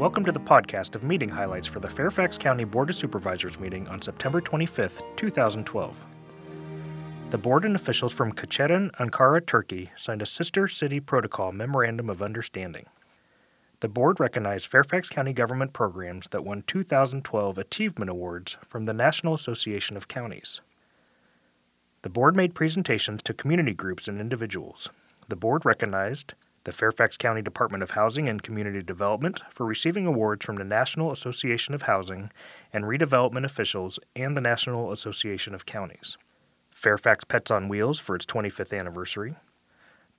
Welcome to the podcast of meeting highlights for the Fairfax County Board of Supervisors meeting on September 25th, 2012. The board and officials from Keçiören, Ankara, Turkey signed a Sister City Protocol Memorandum of Understanding. The board recognized Fairfax County government programs that won 2012 Achievement Awards from the National Association of Counties. The board made presentations to community groups and individuals. The board recognized the Fairfax County Department of Housing and Community Development for receiving awards from the National Association of Housing and Redevelopment officials and the National Association of Counties. Fairfax Pets on Wheels for its 25th anniversary.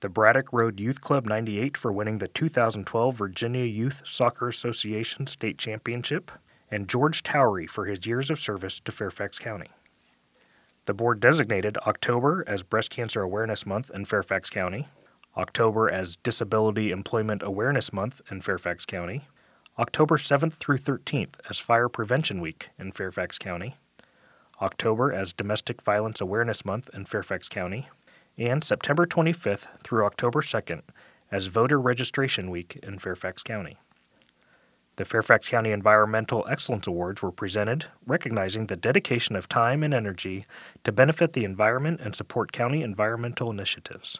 The Braddock Road Youth Club 98 for winning the 2012 Virginia Youth Soccer Association State Championship. And George Towery for his years of service to Fairfax County. The board designated October as Breast Cancer Awareness Month in Fairfax County, October as Disability Employment Awareness Month in Fairfax County, October 7th through 13th as Fire Prevention Week in Fairfax County, October as Domestic Violence Awareness Month in Fairfax County, and September 25th through October 2nd as Voter Registration Week in Fairfax County. The Fairfax County Environmental Excellence Awards were presented, recognizing the dedication of time and energy to benefit the environment and support county environmental initiatives.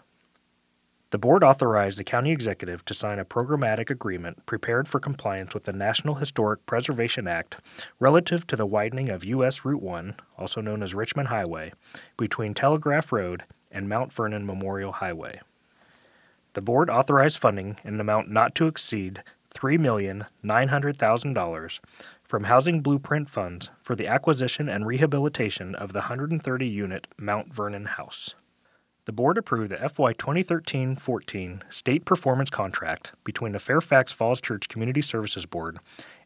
The board authorized the county executive to sign a programmatic agreement prepared for compliance with the National Historic Preservation Act relative to the widening of U.S. Route 1, also known as Richmond Highway, between Telegraph Road and Mount Vernon Memorial Highway. The board authorized funding in an amount not to exceed $3,900,000 from Housing Blueprint funds for the acquisition and rehabilitation of the 130 unit Mount Vernon House. The board approved the FY 2013 14 state performance contract between the Fairfax Falls Church Community Services Board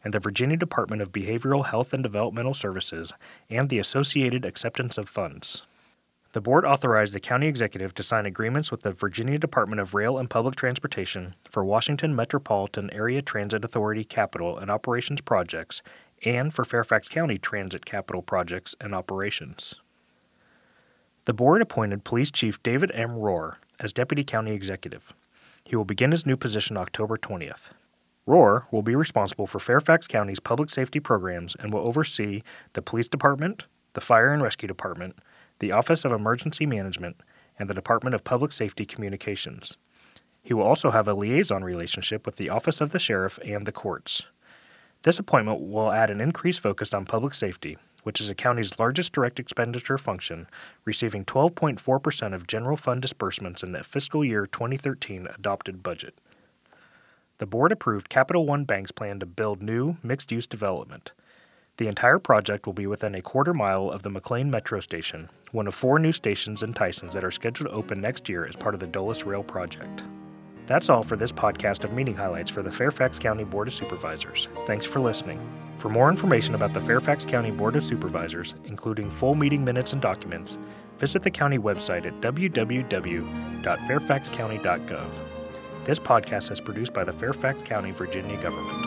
and the Virginia Department of Behavioral Health and Developmental Services and the associated acceptance of funds. The board authorized the county executive to sign agreements with the Virginia Department of Rail and Public Transportation for Washington Metropolitan Area Transit Authority capital and operations projects and for Fairfax County Transit capital projects and operations. The board appointed Police Chief David M. Rohrer as Deputy County Executive. He will begin his new position October 20th. Rohrer will be responsible for Fairfax County's public safety programs and will oversee the Police Department, the Fire and Rescue Department, the Office of Emergency Management, and the Department of Public Safety Communications. He will also have a liaison relationship with the Office of the Sheriff and the courts. This appointment will add an increased focus on public safety, which is the county's largest direct expenditure function, receiving 12.4% of general fund disbursements in the fiscal year 2013 adopted budget. The board approved Capital One Bank's plan to build new mixed use development. The entire project will be within a quarter mile of the McLean Metro Station, one of four new stations in Tysons that are scheduled to open next year as part of the Dulles Rail project. That's all for this podcast of meeting highlights for the Fairfax County Board of Supervisors. Thanks for listening. For more information about the Fairfax County Board of Supervisors, including full meeting minutes and documents, visit the county website at www.fairfaxcounty.gov. This podcast is produced by the Fairfax County, Virginia government.